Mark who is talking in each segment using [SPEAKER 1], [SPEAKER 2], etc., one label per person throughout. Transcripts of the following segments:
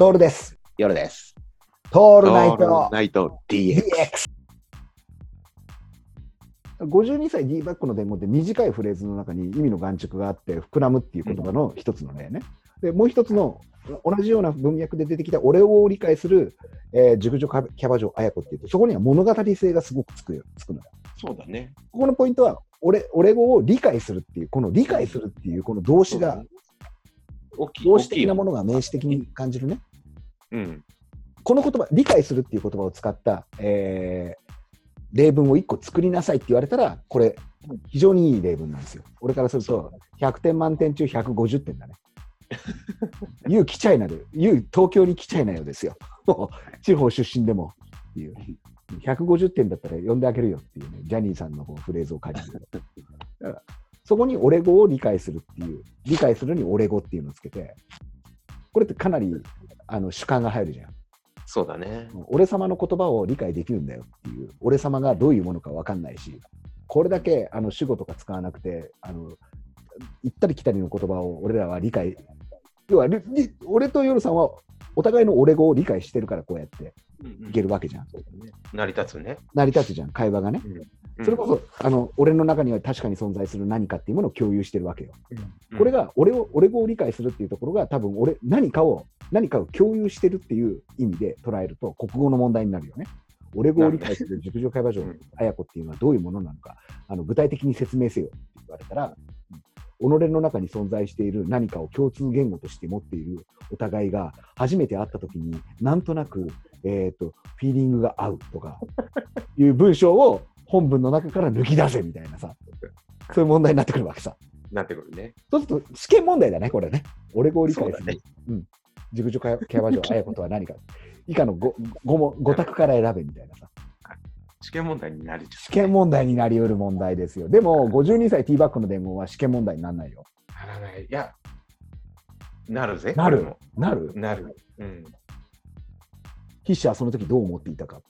[SPEAKER 1] トールです。
[SPEAKER 2] 夜です。
[SPEAKER 1] トール
[SPEAKER 2] オ
[SPEAKER 1] ナイト
[SPEAKER 2] ナイト DX。
[SPEAKER 1] DX。52歳 D バックの伝言って短いフレーズの中に意味の眼蓄があって膨らむっていう言葉の一つの例ね。でもう一つの同じような文脈で出てきた俺を理解する、えー熟女キャバ嬢綾子っていうとそこには物語性がすごくつくよつくのよ。
[SPEAKER 2] そうだね。
[SPEAKER 1] ここのポイントは俺俺語を理解するっていうこの理解するっていうこの動詞が
[SPEAKER 2] 大きい。
[SPEAKER 1] 動詞的なも
[SPEAKER 2] の。
[SPEAKER 1] のが名詞的に感じるね。
[SPEAKER 2] うん。
[SPEAKER 1] この言葉、理解するっていう言葉を使った、えー例文を1個作りなさいって言われたら、これ、非常にいい例文なんですよ。俺からすると、100点満点中150点だね。言う来ちゃいなで、言う東京に来ちゃいなよですよ。地方出身でもっていう。150点だったら呼んであげるよっていうね、ジャニーさんのフレーズを借りてる。だからそこに俺語を理解するっていう、理解するに俺語っていうのをつけて、これってかなりあの主観が入るじゃん。
[SPEAKER 2] そうだね。
[SPEAKER 1] 俺様の言葉を理解できるんだよっていう、俺様がどういうものか分かんないし、これだけあの主語とか使わなくて、あの行ったり来たりの言葉を俺らは理解、要は俺と夜さんはお互いの俺語を理解してるからこうやっていけるわけじゃん。
[SPEAKER 2] そうだね。成り立つね。
[SPEAKER 1] 成り立つじゃん、会話がね。
[SPEAKER 2] うん
[SPEAKER 1] それこそ、あの俺の中には確かに存在する何かっていうものを共有してるわけよ。
[SPEAKER 2] うん
[SPEAKER 1] これが俺を俺語を理解するっていうところが多分俺何かを何かを共有してるっていう意味で捉えると国語の問題になるよね。俺語を理解する熟女会話上
[SPEAKER 2] うん
[SPEAKER 1] 綾子っていうのはどういうものなのかあの具体的に説明せよって言われたら、うん己の中に存在している何かを共通言語として持っているお互いが初めて会った時になんとなく、えー、とフィーリングが合うとかいう文章を本文の中から抜き出せみたいなさそういう問題になってくるわけさ。
[SPEAKER 2] なってくるね。
[SPEAKER 1] そうすると試験問題だね、これね。俺語を理解する。
[SPEAKER 2] そうだね
[SPEAKER 1] うん。熟女キャバ嬢綾子とは何か。以下の 5, 5, も5択から選べみたいなさ。
[SPEAKER 2] 試験問題になりちゃう。
[SPEAKER 1] 試験問題になり得る問題ですよ。でも、52歳ティーバックの伝言は試験問題にならないよ。
[SPEAKER 2] ならない。いや、なるぜ。
[SPEAKER 1] なる？なる？
[SPEAKER 2] なる。うん。
[SPEAKER 1] 筆者はその時どう思っていたか。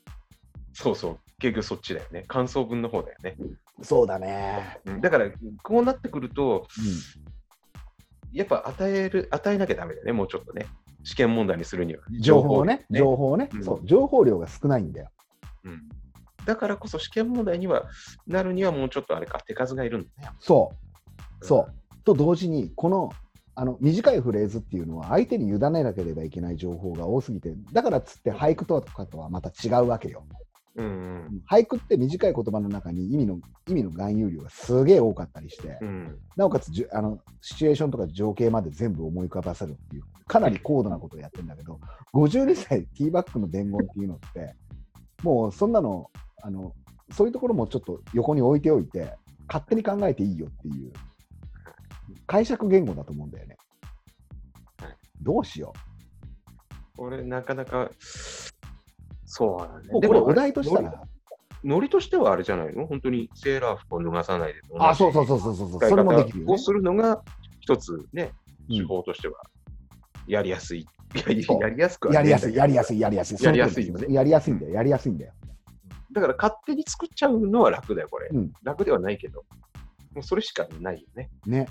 [SPEAKER 2] そうそう。結局そっちだよね。感想文の方だよね。
[SPEAKER 1] そうだね。
[SPEAKER 2] うんだから、こうなってくると、
[SPEAKER 1] う
[SPEAKER 2] やっぱ与える、与えなきゃダメだよね、もうちょっとね。試験問題にするには。
[SPEAKER 1] ん、情報をね、
[SPEAKER 2] ね
[SPEAKER 1] 情報をね、
[SPEAKER 2] うん
[SPEAKER 1] そう、情報量が少ないんだよ。
[SPEAKER 2] うんだからこそ試験問題にはなるにはもうちょっとあれか、手数がいるんだよ。
[SPEAKER 1] そう。そう。と同時に、このあの短いフレーズっていうのは相手に委ねなければいけない情報が多すぎて、だからっつって俳句とかとはまた違うわけよ。
[SPEAKER 2] うんうん
[SPEAKER 1] 俳句って短い言葉の中に意味の意味の含有量がすげえ多かったりして、
[SPEAKER 2] うん
[SPEAKER 1] なおかつじゅあのシチュエーションとか情景まで全部思い浮かばせるっていう、かなり高度なことをやってるんだけど、52歳ティーバックの伝言っていうのって、もうそんなのあの、そういうところもちょっと横に置いておいて、勝手に考えていいよっていう、解釈言語だと思うんだよね
[SPEAKER 2] はい。
[SPEAKER 1] どうしよ
[SPEAKER 2] これなかなか、そうだね。
[SPEAKER 1] う。もうこれお題としたら、
[SPEAKER 2] ノリとしてはあれじゃないの？本当にセーラー服を脱がさないで。
[SPEAKER 1] あ、そうそうそうそうそう、それもできるよ、ね
[SPEAKER 2] 方を。するのが一つね、
[SPEAKER 1] うん
[SPEAKER 2] 手法としてはやりやすい。ややりやすくは
[SPEAKER 1] やりやすい、やりや
[SPEAKER 2] す
[SPEAKER 1] すい、やりやすい。
[SPEAKER 2] やりやすい
[SPEAKER 1] やりやすいんだよ、やりやすいんだよ。
[SPEAKER 2] い。だから勝手に作っちゃうのは楽だよ、これ。
[SPEAKER 1] うん
[SPEAKER 2] 楽ではないけど。もうそれしかないよね。
[SPEAKER 1] ね。